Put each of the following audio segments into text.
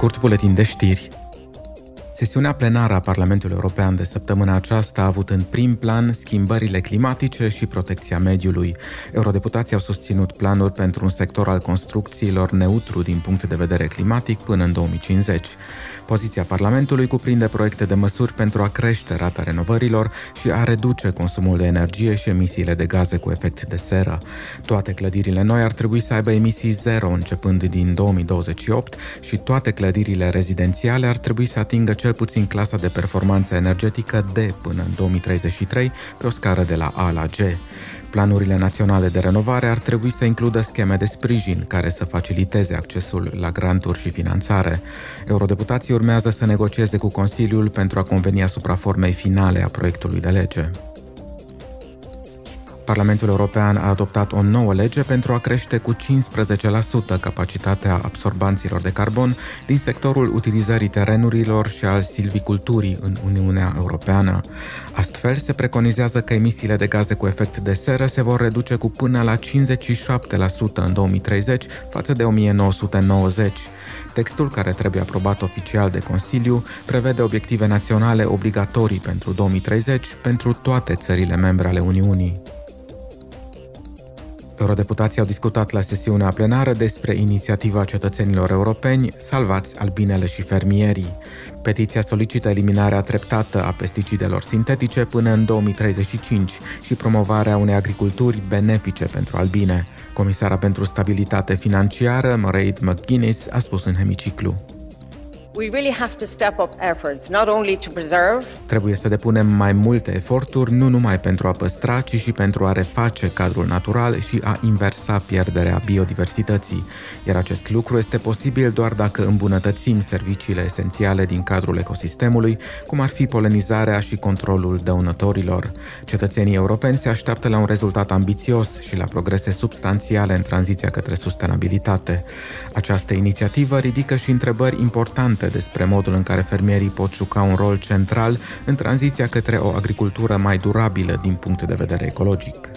scurt buletin de știri. Sesiunea plenară a Parlamentului European de săptămâna aceasta a avut în prim plan schimbările climatice și protecția mediului. Eurodeputații au susținut planuri pentru un sector al construcțiilor neutru din punct de vedere climatic până în 2050. Poziția Parlamentului cuprinde proiecte de măsuri pentru a crește rata renovărilor și a reduce consumul de energie și emisiile de gaze cu efect de seră. Toate clădirile noi ar trebui să aibă emisii zero începând din 2028 și toate clădirile rezidențiale ar trebui să atingă cel puțin clasa de performanță energetică D până în 2033 pe o scară de la A la G. Planurile naționale de renovare ar trebui să includă scheme de sprijin care să faciliteze accesul la granturi și finanțare. Eurodeputații urmează să negocieze cu Consiliul pentru a conveni asupra formei finale a proiectului de lege. Parlamentul European a adoptat o nouă lege pentru a crește cu 15% capacitatea absorbanților de carbon din sectorul utilizării terenurilor și al silviculturii în Uniunea Europeană. Astfel, se preconizează că emisiile de gaze cu efect de seră se vor reduce cu până la 57% în 2030 față de 1990. Textul, care trebuie aprobat oficial de Consiliu, prevede obiective naționale obligatorii pentru 2030 pentru toate țările membre ale Uniunii. Eurodeputații au discutat la sesiunea plenară despre inițiativa cetățenilor europeni Salvați albinele și fermierii. Petiția solicită eliminarea treptată a pesticidelor sintetice până în 2035 și promovarea unei agriculturi benefice pentru albine. Comisara pentru stabilitate financiară, Mairead McGuinness, a spus în hemiciclu. Trebuie să depunem mai multe eforturi, nu numai pentru a păstra, ci și pentru a reface cadrul natural și a inversa pierderea biodiversității. Iar acest lucru este posibil doar dacă îmbunătățim serviciile esențiale din cadrul ecosistemului, cum ar fi polenizarea și controlul dăunătorilor. Cetățenii europeni se așteaptă la un rezultat ambițios și la progrese substanțiale în tranziția către sustenabilitate. Această inițiativă ridică și întrebări importante despre modul în care fermierii pot juca un rol central în tranziția către o agricultură mai durabilă din punct de vedere ecologic.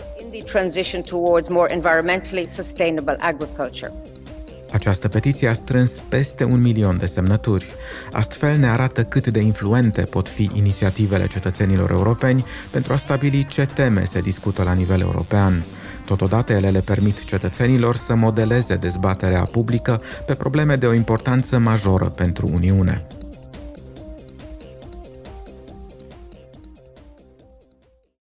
Această petiție a strâns peste un milion de semnături. Astfel ne arată cât de influente pot fi inițiativele cetățenilor europeni pentru a stabili ce teme se discută la nivel european. Totodată, ele le permit cetățenilor să modeleze dezbaterea publică pe probleme de o importanță majoră pentru Uniune.